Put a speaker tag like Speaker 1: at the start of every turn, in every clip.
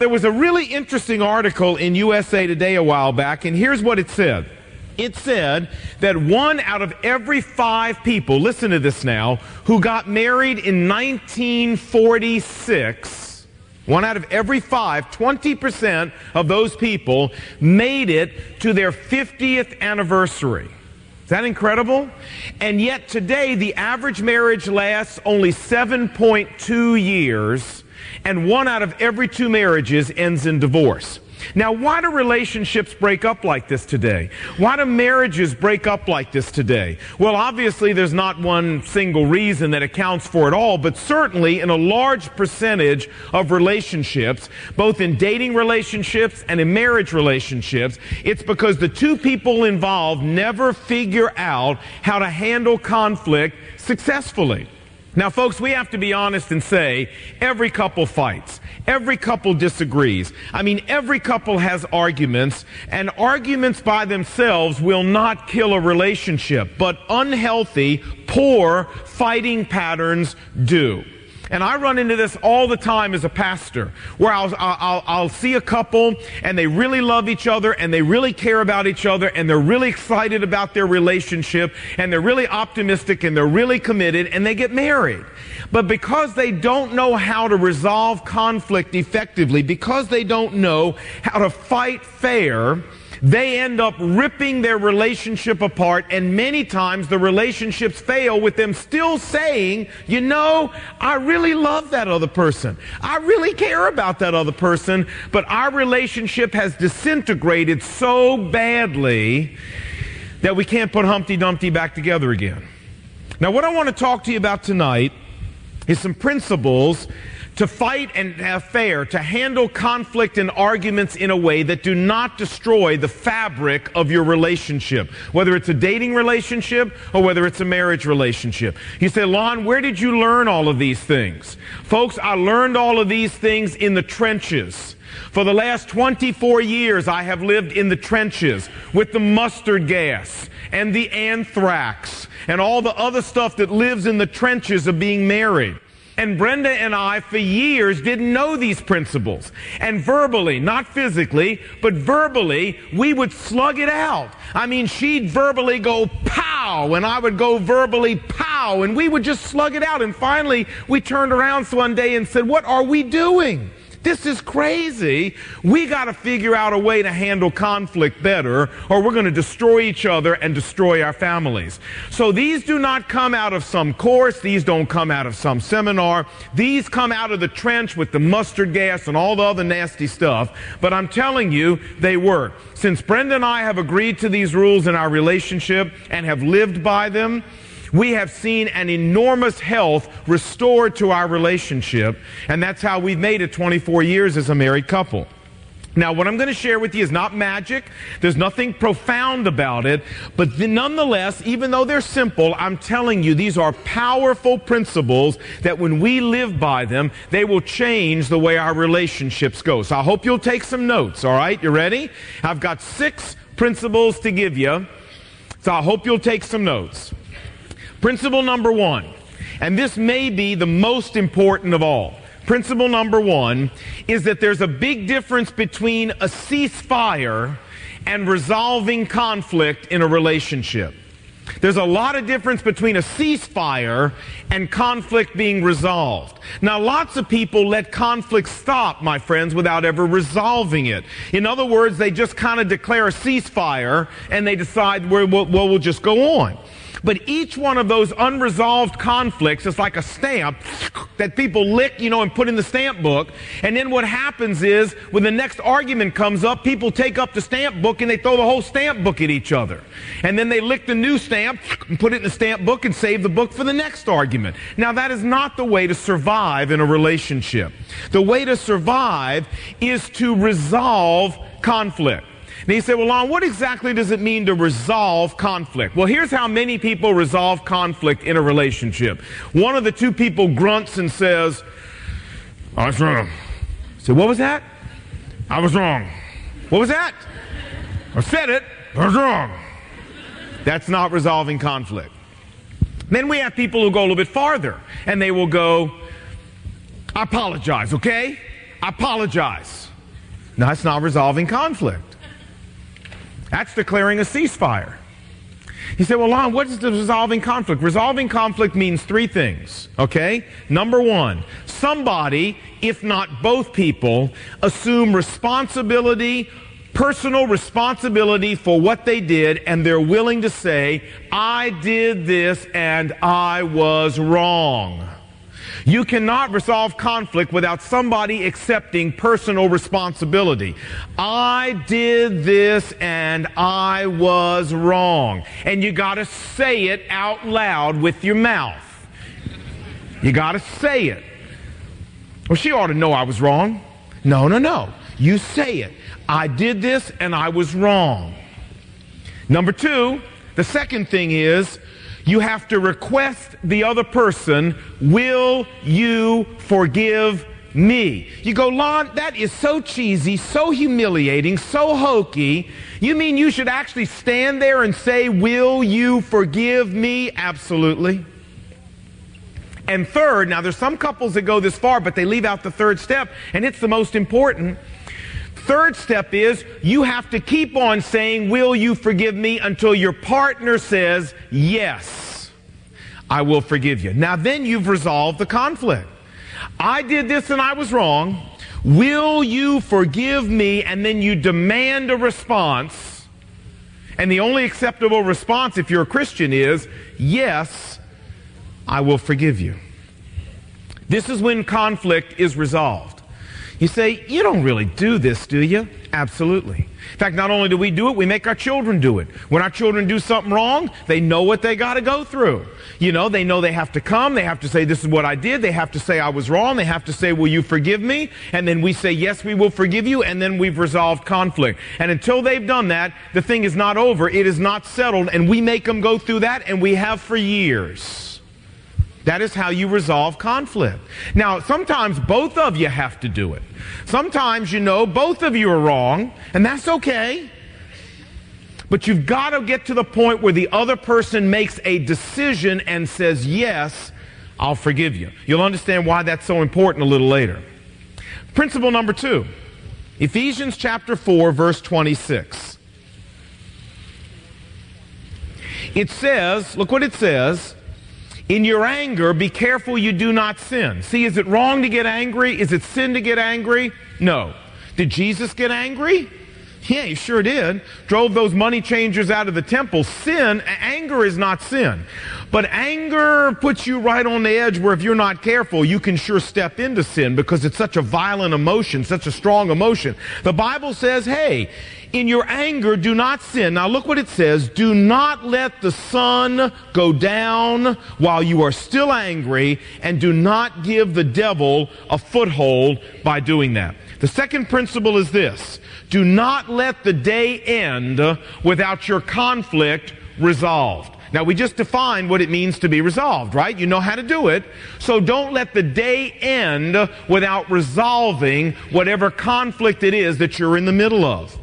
Speaker 1: There was a really interesting article in USA Today a while back, and here's what it said. It said that one out of every five people, listen to this now, who got married in 1946, one out of every five, 20% of those people made it to their 50th anniversary. Is that incredible? And yet today, the average marriage lasts only 7.2 years and one out of every two marriages ends in divorce. Now, why do relationships break up like this today? Why do marriages break up like this today? Well, obviously, there's not one single reason that accounts for it all, but certainly in a large percentage of relationships, both in dating relationships and in marriage relationships, it's because the two people involved never figure out how to handle conflict successfully. Now, folks, we have to be honest and say every couple fights. Every couple disagrees. I mean, every couple has arguments, and arguments by themselves will not kill a relationship, but unhealthy, poor fighting patterns do. And I run into this all the time as a pastor, where I'll, I'll, I'll, see a couple and they really love each other and they really care about each other and they're really excited about their relationship and they're really optimistic and they're really committed and they get married. But because they don't know how to resolve conflict effectively, because they don't know how to fight fair, they end up ripping their relationship apart, and many times the relationships fail with them still saying, You know, I really love that other person. I really care about that other person, but our relationship has disintegrated so badly that we can't put Humpty Dumpty back together again. Now, what I want to talk to you about tonight is some principles to fight and have fair, to handle conflict and arguments in a way that do not destroy the fabric of your relationship, whether it's a dating relationship or whether it's a marriage relationship. You say, Lon, where did you learn all of these things? Folks, I learned all of these things in the trenches. For the last 24 years, I have lived in the trenches with the mustard gas and the anthrax and all the other stuff that lives in the trenches of being married. And Brenda and I, for years, didn't know these principles. And verbally, not physically, but verbally, we would slug it out. I mean, she'd verbally go pow, and I would go verbally pow, and we would just slug it out. And finally, we turned around one day and said, What are we doing? This is crazy. We got to figure out a way to handle conflict better, or we're going to destroy each other and destroy our families. So these do not come out of some course. These don't come out of some seminar. These come out of the trench with the mustard gas and all the other nasty stuff. But I'm telling you, they work. Since Brenda and I have agreed to these rules in our relationship and have lived by them, we have seen an enormous health restored to our relationship, and that's how we've made it 24 years as a married couple. Now, what I'm going to share with you is not magic. There's nothing profound about it. But nonetheless, even though they're simple, I'm telling you, these are powerful principles that when we live by them, they will change the way our relationships go. So I hope you'll take some notes, all right? You ready? I've got six principles to give you. So I hope you'll take some notes. Principle number one, and this may be the most important of all. Principle number one is that there's a big difference between a ceasefire and resolving conflict in a relationship. There's a lot of difference between a ceasefire and conflict being resolved. Now, lots of people let conflict stop, my friends, without ever resolving it. In other words, they just kind of declare a ceasefire and they decide, well, we'll just go on. But each one of those unresolved conflicts is like a stamp that people lick, you know, and put in the stamp book. And then what happens is when the next argument comes up, people take up the stamp book and they throw the whole stamp book at each other. And then they lick the new stamp and put it in the stamp book and save the book for the next argument. Now that is not the way to survive in a relationship. The way to survive is to resolve conflict. And he said, Well, Lon, what exactly does it mean to resolve conflict? Well, here's how many people resolve conflict in a relationship. One of the two people grunts and says, I was wrong. I said, What was that? I was wrong. What was that? I said it. I was wrong. That's not resolving conflict. Then we have people who go a little bit farther and they will go, I apologize, okay? I apologize. Now, that's not resolving conflict. That's declaring a ceasefire. He said, well, Lon, what is the resolving conflict? Resolving conflict means three things, okay? Number one, somebody, if not both people, assume responsibility, personal responsibility for what they did, and they're willing to say, I did this and I was wrong. You cannot resolve conflict without somebody accepting personal responsibility. I did this and I was wrong. And you gotta say it out loud with your mouth. You gotta say it. Well, she ought to know I was wrong. No, no, no. You say it. I did this and I was wrong. Number two, the second thing is you have to request the other person, will you forgive me? You go, Lon, that is so cheesy, so humiliating, so hokey. You mean you should actually stand there and say, will you forgive me? Absolutely. And third, now there's some couples that go this far, but they leave out the third step, and it's the most important. Third step is you have to keep on saying, Will you forgive me? until your partner says, Yes, I will forgive you. Now then you've resolved the conflict. I did this and I was wrong. Will you forgive me? And then you demand a response. And the only acceptable response, if you're a Christian, is, Yes, I will forgive you. This is when conflict is resolved. You say, you don't really do this, do you? Absolutely. In fact, not only do we do it, we make our children do it. When our children do something wrong, they know what they got to go through. You know, they know they have to come. They have to say, this is what I did. They have to say, I was wrong. They have to say, will you forgive me? And then we say, yes, we will forgive you. And then we've resolved conflict. And until they've done that, the thing is not over. It is not settled. And we make them go through that, and we have for years. That is how you resolve conflict. Now, sometimes both of you have to do it. Sometimes, you know, both of you are wrong, and that's okay. But you've got to get to the point where the other person makes a decision and says, Yes, I'll forgive you. You'll understand why that's so important a little later. Principle number two Ephesians chapter 4, verse 26. It says, look what it says. In your anger, be careful you do not sin. See, is it wrong to get angry? Is it sin to get angry? No. Did Jesus get angry? Yeah, he sure did. Drove those money changers out of the temple. Sin, anger is not sin. But anger puts you right on the edge where if you're not careful, you can sure step into sin because it's such a violent emotion, such a strong emotion. The Bible says, hey, in your anger, do not sin. Now look what it says. Do not let the sun go down while you are still angry, and do not give the devil a foothold by doing that. The second principle is this. Do not let the day end without your conflict resolved. Now, we just defined what it means to be resolved, right? You know how to do it. So don't let the day end without resolving whatever conflict it is that you're in the middle of.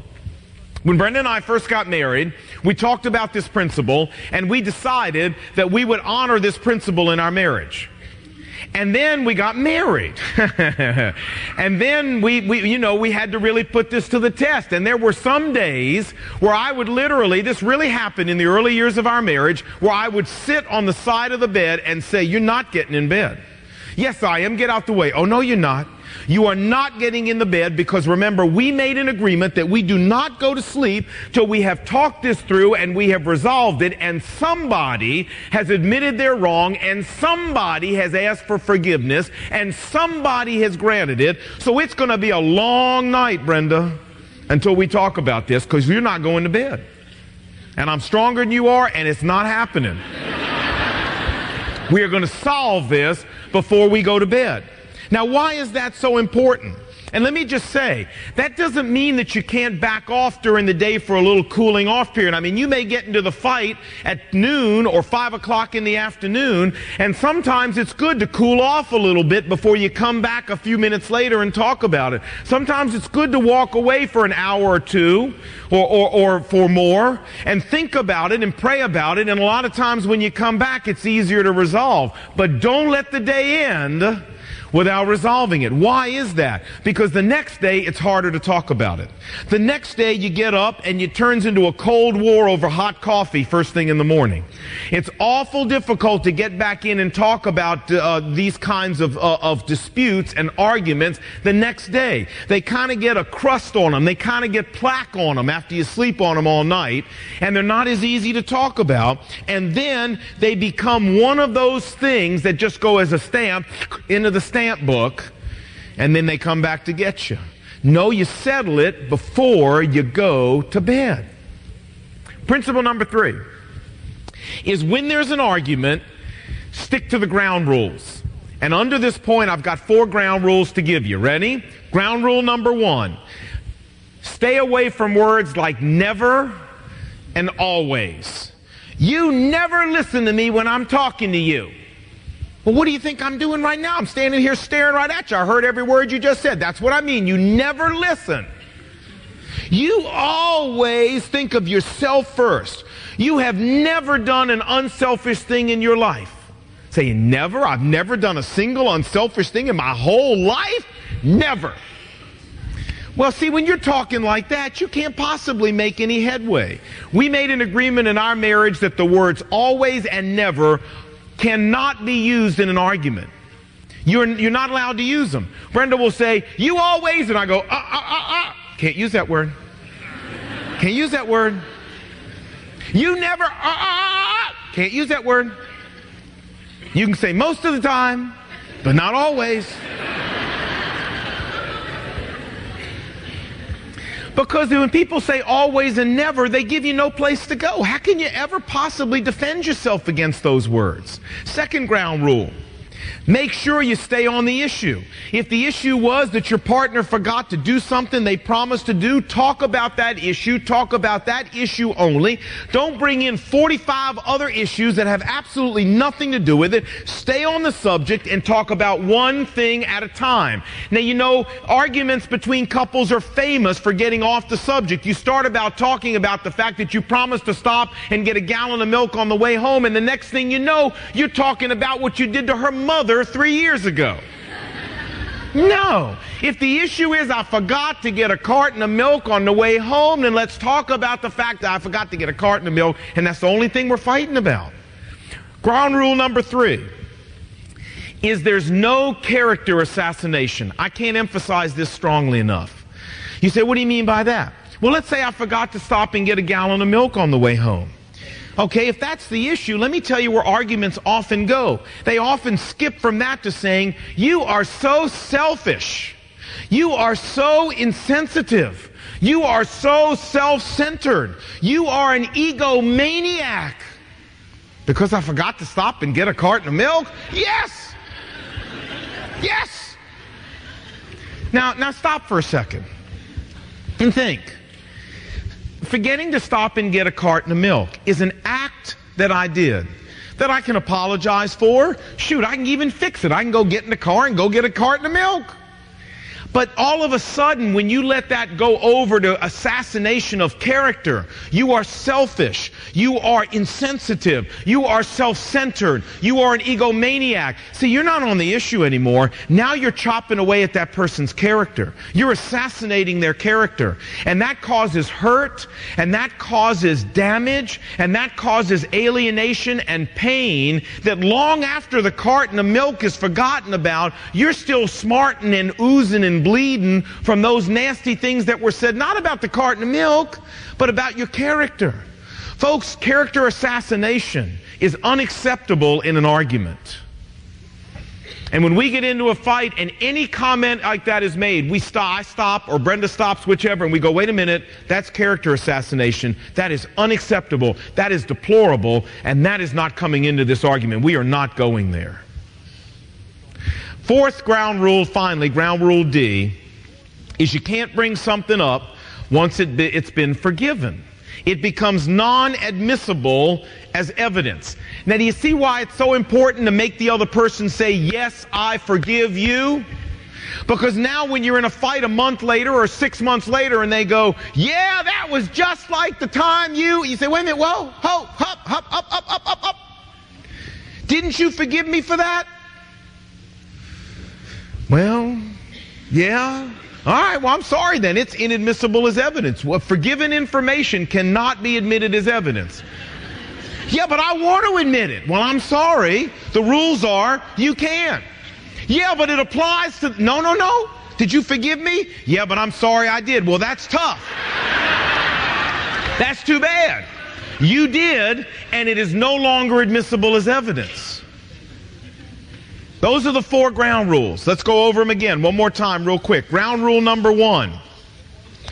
Speaker 1: When Brenda and I first got married, we talked about this principle and we decided that we would honor this principle in our marriage. And then we got married. and then we, we, you know, we had to really put this to the test. And there were some days where I would literally, this really happened in the early years of our marriage, where I would sit on the side of the bed and say, You're not getting in bed. Yes, I am. Get out the way. Oh, no, you're not. You are not getting in the bed because remember, we made an agreement that we do not go to sleep till we have talked this through and we have resolved it and somebody has admitted they're wrong and somebody has asked for forgiveness and somebody has granted it. So it's going to be a long night, Brenda, until we talk about this because you're not going to bed. And I'm stronger than you are and it's not happening. we are going to solve this before we go to bed. Now, why is that so important? And let me just say, that doesn't mean that you can't back off during the day for a little cooling off period. I mean, you may get into the fight at noon or five o'clock in the afternoon, and sometimes it's good to cool off a little bit before you come back a few minutes later and talk about it. Sometimes it's good to walk away for an hour or two or, or, or for more and think about it and pray about it. And a lot of times when you come back, it's easier to resolve. But don't let the day end without resolving it. Why is that? Because the next day it's harder to talk about it. The next day you get up and it turns into a cold war over hot coffee first thing in the morning. It's awful difficult to get back in and talk about uh, these kinds of, uh, of disputes and arguments the next day. They kind of get a crust on them. They kind of get plaque on them after you sleep on them all night and they're not as easy to talk about. And then they become one of those things that just go as a stamp into the stamp book, and then they come back to get you. No, you settle it before you go to bed. Principle number three is when there's an argument, stick to the ground rules. And under this point, I've got four ground rules to give you. Ready? Ground rule number one stay away from words like never and always. You never listen to me when I'm talking to you. Well, what do you think I'm doing right now? I'm standing here staring right at you. I heard every word you just said. That's what I mean. You never listen. You always think of yourself first. You have never done an unselfish thing in your life. Say, never? I've never done a single unselfish thing in my whole life? Never. Well, see, when you're talking like that, you can't possibly make any headway. We made an agreement in our marriage that the words always and never cannot be used in an argument. You're, you're not allowed to use them. Brenda will say, You always, and I go, uh, uh, uh, uh. Can't use that word. Can't use that word. You never, uh, uh, uh, uh. Can't use that word. You can say most of the time, but not always. Because when people say always and never, they give you no place to go. How can you ever possibly defend yourself against those words? Second ground rule. Make sure you stay on the issue. If the issue was that your partner forgot to do something they promised to do, talk about that issue. Talk about that issue only. Don't bring in 45 other issues that have absolutely nothing to do with it. Stay on the subject and talk about one thing at a time. Now, you know, arguments between couples are famous for getting off the subject. You start about talking about the fact that you promised to stop and get a gallon of milk on the way home, and the next thing you know, you're talking about what you did to her mother three years ago. No. If the issue is I forgot to get a carton of milk on the way home, then let's talk about the fact that I forgot to get a carton of milk, and that's the only thing we're fighting about. Ground rule number three is there's no character assassination. I can't emphasize this strongly enough. You say, what do you mean by that? Well, let's say I forgot to stop and get a gallon of milk on the way home. Okay, if that's the issue, let me tell you where arguments often go. They often skip from that to saying, you are so selfish. You are so insensitive. You are so self-centered. You are an egomaniac. Because I forgot to stop and get a carton of milk? Yes! Yes! Now, now stop for a second and think forgetting to stop and get a carton of milk is an act that I did that I can apologize for. Shoot, I can even fix it. I can go get in the car and go get a carton of milk. But all of a sudden, when you let that go over to assassination of character, you are selfish. You are insensitive. You are self-centered. You are an egomaniac. See, you're not on the issue anymore. Now you're chopping away at that person's character. You're assassinating their character. And that causes hurt, and that causes damage, and that causes alienation and pain that long after the carton of milk is forgotten about, you're still smarting and oozing and bleeding from those nasty things that were said, not about the carton of milk, but about your character. Folks, character assassination is unacceptable in an argument. And when we get into a fight and any comment like that is made, we stop, I stop, or Brenda stops, whichever, and we go, wait a minute, that's character assassination. That is unacceptable. That is deplorable. And that is not coming into this argument. We are not going there. Fourth ground rule, finally, ground rule D, is you can't bring something up once it be, it's been forgiven. It becomes non-admissible as evidence. Now, do you see why it's so important to make the other person say, yes, I forgive you? Because now when you're in a fight a month later or six months later and they go, yeah, that was just like the time you, you say, wait a minute, whoa, ho, hop, hop, up, up, up, up, up. Didn't you forgive me for that? Well, yeah. All right, well, I'm sorry then. It's inadmissible as evidence. Well, forgiven information cannot be admitted as evidence. Yeah, but I want to admit it. Well, I'm sorry. The rules are you can. Yeah, but it applies to. No, no, no. Did you forgive me? Yeah, but I'm sorry I did. Well, that's tough. That's too bad. You did, and it is no longer admissible as evidence. Those are the four ground rules. Let's go over them again one more time, real quick. Ground rule number one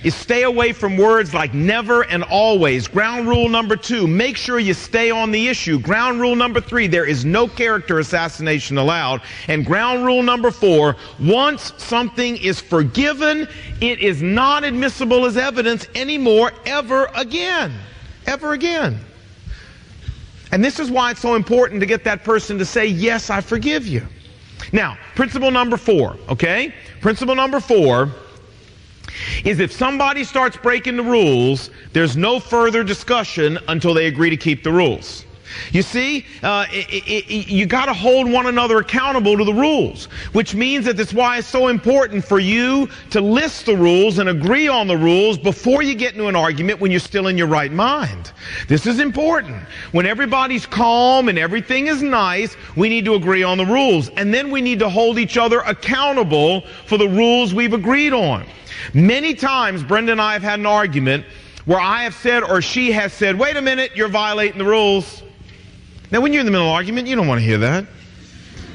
Speaker 1: is stay away from words like never and always. Ground rule number two, make sure you stay on the issue. Ground rule number three, there is no character assassination allowed. And ground rule number four, once something is forgiven, it is not admissible as evidence anymore, ever again. Ever again. And this is why it's so important to get that person to say, Yes, I forgive you. Now, principle number four, okay? Principle number four is if somebody starts breaking the rules, there's no further discussion until they agree to keep the rules. You see, uh, it, it, it, you got to hold one another accountable to the rules, which means that that's why it's so important for you to list the rules and agree on the rules before you get into an argument when you're still in your right mind. This is important. When everybody's calm and everything is nice, we need to agree on the rules. And then we need to hold each other accountable for the rules we've agreed on. Many times, Brenda and I have had an argument where I have said or she has said, wait a minute, you're violating the rules. Now, when you're in the middle of an argument, you don't want to hear that.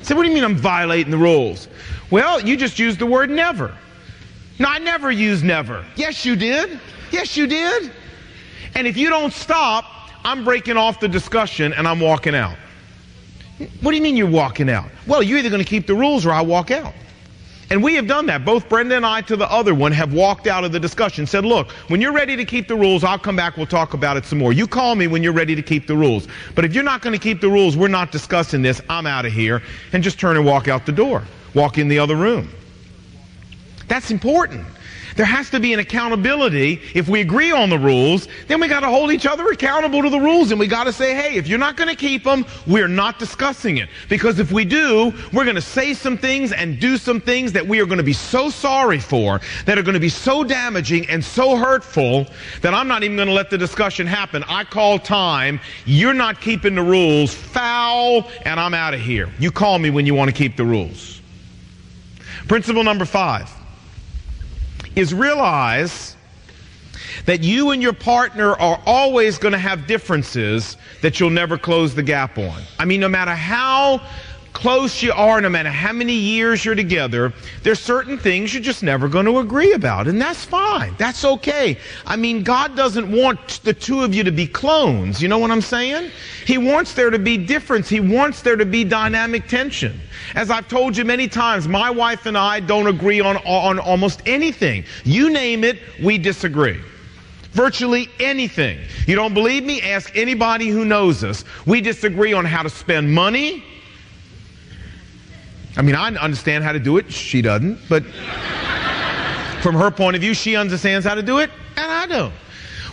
Speaker 1: Say, what do you mean I'm violating the rules? Well, you just used the word never. No, I never used never. Yes, you did. Yes, you did. And if you don't stop, I'm breaking off the discussion and I'm walking out. What do you mean you're walking out? Well, you're either going to keep the rules or I walk out. And we have done that. Both Brenda and I to the other one have walked out of the discussion, said, look, when you're ready to keep the rules, I'll come back, we'll talk about it some more. You call me when you're ready to keep the rules. But if you're not going to keep the rules, we're not discussing this, I'm out of here, and just turn and walk out the door. Walk in the other room. That's important. There has to be an accountability. If we agree on the rules, then we got to hold each other accountable to the rules and we got to say, hey, if you're not going to keep them, we're not discussing it. Because if we do, we're going to say some things and do some things that we are going to be so sorry for, that are going to be so damaging and so hurtful that I'm not even going to let the discussion happen. I call time. You're not keeping the rules. Foul, and I'm out of here. You call me when you want to keep the rules. Principle number five is realize that you and your partner are always going to have differences that you'll never close the gap on. I mean, no matter how close you are, no matter how many years you're together, there's certain things you're just never going to agree about. And that's fine. That's okay. I mean, God doesn't want the two of you to be clones. You know what I'm saying? He wants there to be difference. He wants there to be dynamic tension. As I've told you many times, my wife and I don't agree on, on almost anything. You name it, we disagree. Virtually anything. You don't believe me? Ask anybody who knows us. We disagree on how to spend money. I mean, I understand how to do it. She doesn't. But from her point of view, she understands how to do it, and I don't.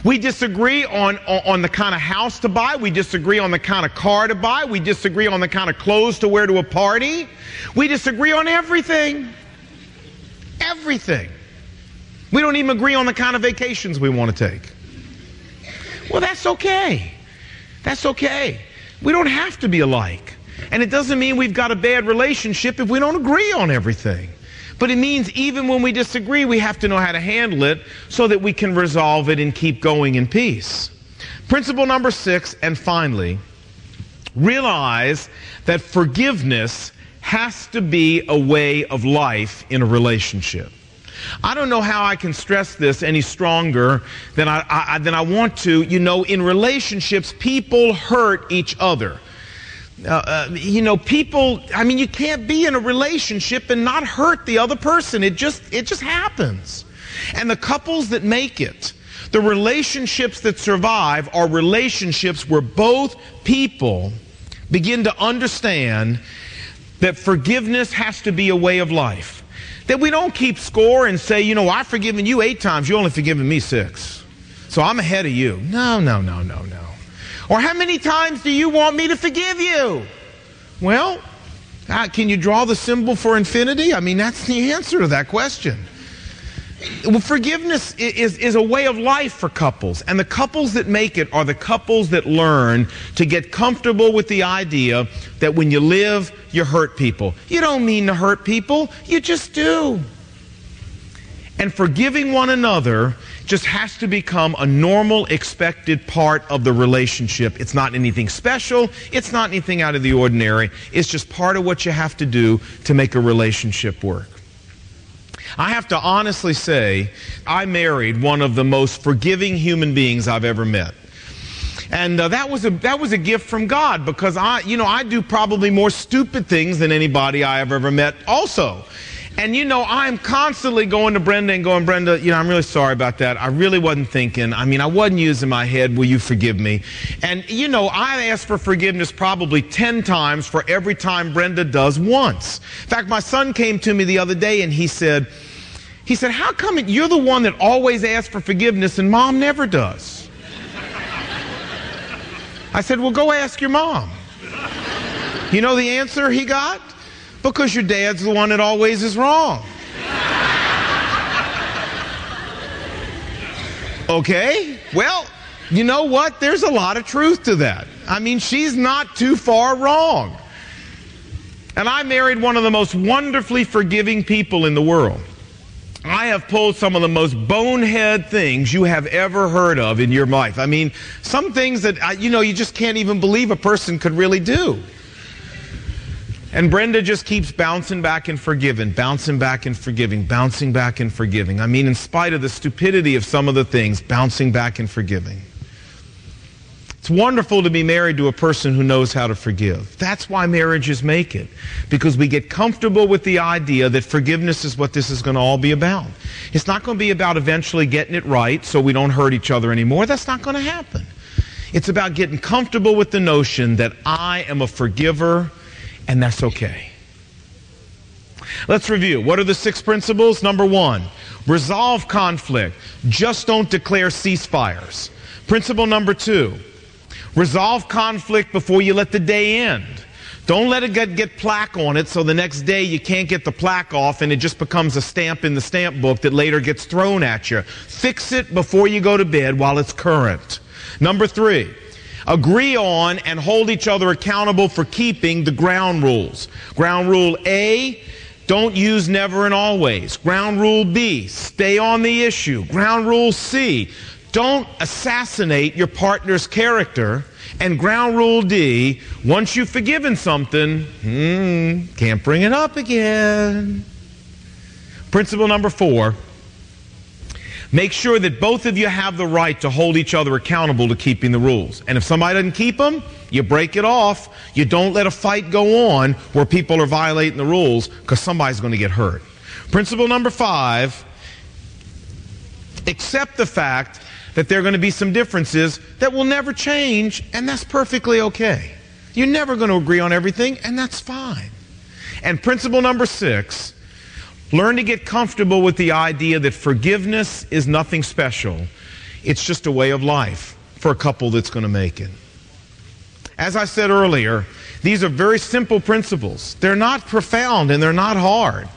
Speaker 1: We disagree on, on, the kind of house to buy. We disagree on the kind of car to buy. We disagree on the kind of clothes to wear to a party. We disagree on everything. Everything. We don't even agree on the kind of vacations we want to take. Well, that's okay. That's okay. We don't have to be alike. And it doesn't mean we've got a bad relationship if we don't agree on everything. But it means even when we disagree, we have to know how to handle it so that we can resolve it and keep going in peace. Principle number six, and finally, realize that forgiveness has to be a way of life in a relationship. I don't know how I can stress this any stronger than I, I, than I want to. You know, in relationships, people hurt each other. Uh, uh, you know, people, I mean, you can't be in a relationship and not hurt the other person. It just, it just happens. And the couples that make it, the relationships that survive are relationships where both people begin to understand that forgiveness has to be a way of life. That we don't keep score and say, you know, I've forgiven you eight times, you only forgiven me six. So I'm ahead of you. No, no, no, no, no. Or how many times do you want me to forgive you? Well, Ah, can you draw the symbol for infinity? I mean, that's the answer to that question. Well, forgiveness is, is a way of life for couples. And the couples that make it are the couples that learn to get comfortable with the idea that when you live, you hurt people. You don't mean to hurt people, you just do. And forgiving one another just has to become a normal, expected part of the relationship. It's not anything special. It's not anything out of the ordinary. It's just part of what you have to do to make a relationship work. I have to honestly say, I married one of the most forgiving human beings I've ever met. And uh, that was a that was a gift from God because I you know I do probably more stupid things than anybody I have ever met also. And you know, I'm constantly going to Brenda and going, Brenda, you know, I'm really sorry about that. I really wasn't thinking. I mean, I wasn't using my head. Will you forgive me? And you know, I ask for forgiveness probably 10 times for every time Brenda does once. In fact, my son came to me the other day and he said, he said, how come you're the one that always asks for forgiveness and mom never does? I said, well, go ask your mom. You know the answer he got? Because your dad's the one that always is wrong. Okay? Well, you know what? There's a lot of truth to that. I mean, she's not too far wrong. And I married one of the most wonderfully forgiving people in the world. I have pulled some of the most bonehead things you have ever heard of in your life. I mean, some things that, you know, you just can't even believe a person could really do. And Brenda just keeps bouncing back and forgiving, bouncing back and forgiving, bouncing back and forgiving. I mean, in spite of the stupidity of some of the things, bouncing back and forgiving. It's wonderful to be married to a person who knows how to forgive. That's why marriages make it. Because we get comfortable with the idea that forgiveness is what this is going to all be about. It's not going to be about eventually getting it right so we don't hurt each other anymore. That's not going to happen. It's about getting comfortable with the notion that I am a forgiver and that's okay. Let's review. What are the six principles? Number one, resolve conflict. Just don't declare ceasefires. Principle number two, resolve conflict before you let the day end. Don't let it get, get, plaque on it so the next day you can't get the plaque off and it just becomes a stamp in the stamp book that later gets thrown at you. Fix it before you go to bed while it's current. Number three, agree on and hold each other accountable for keeping the ground rules. Ground rule A, don't use never and always. Ground rule B, stay on the issue. Ground rule C, don't assassinate your partner's character. And ground rule D, once you've forgiven something, hmm, can't bring it up again. Principle number four, Make sure that both of you have the right to hold each other accountable to keeping the rules. And if somebody doesn't keep them, you break it off. You don't let a fight go on where people are violating the rules because somebody's going to get hurt. Principle number five accept the fact that there are going to be some differences that will never change, and that's perfectly okay. You're never going to agree on everything, and that's fine. And principle number six Learn to get comfortable with the idea that forgiveness is nothing special. It's just a way of life for a couple that's going to make it. As I said earlier, these are very simple principles. They're not profound and they're not hard,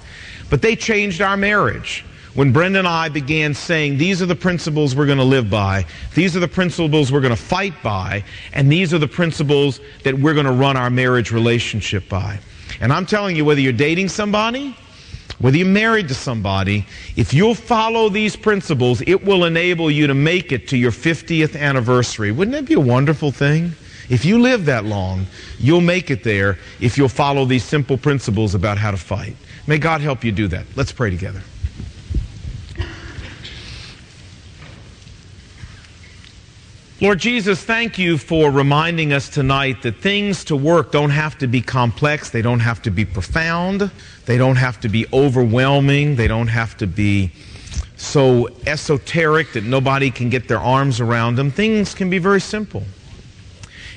Speaker 1: but they changed our marriage. When Brenda and I began saying, these are the principles we're going to live by, these are the principles we're going to fight by, and these are the principles that we're going to run our marriage relationship by. And I'm telling you, whether you're dating somebody, whether you're married to somebody, if you'll follow these principles, it will enable you to make it to your 50th anniversary. Wouldn't that be a wonderful thing? If you live that long, you'll make it there if you'll follow these simple principles about how to fight. May God help you do that. Let's pray together. Lord Jesus, thank you for reminding us tonight that things to work don't have to be complex, they don't have to be profound, they don't have to be overwhelming, they don't have to be so esoteric that nobody can get their arms around them. Things can be very simple.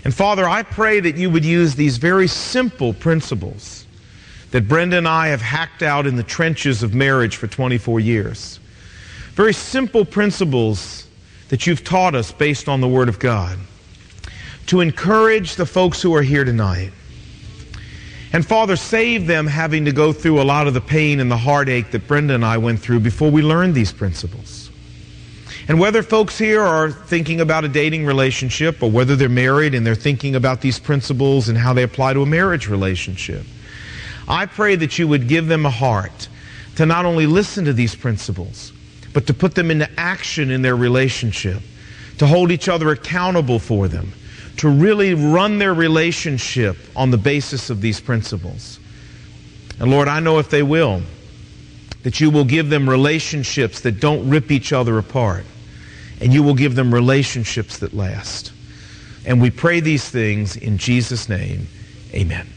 Speaker 1: And Father, I pray that you would use these very simple principles that Brenda and I have hacked out in the trenches of marriage for 24 years. Very simple principles that you've taught us based on the Word of God to encourage the folks who are here tonight And Father, save them having to go through a lot of the pain and the heartache that Brenda and I went through before we learned these principles. And whether folks here are thinking about a dating relationship or whether they're married and they're thinking about these principles and how they apply to a marriage relationship, I pray that you would give them a heart to not only listen to these principles, but to put them into action in their relationship, to hold each other accountable for them, to really run their relationship on the basis of these principles. And Lord, I know if they will, that you will give them relationships that don't rip each other apart, and you will give them relationships that last. And we pray these things in Jesus' name. Amen.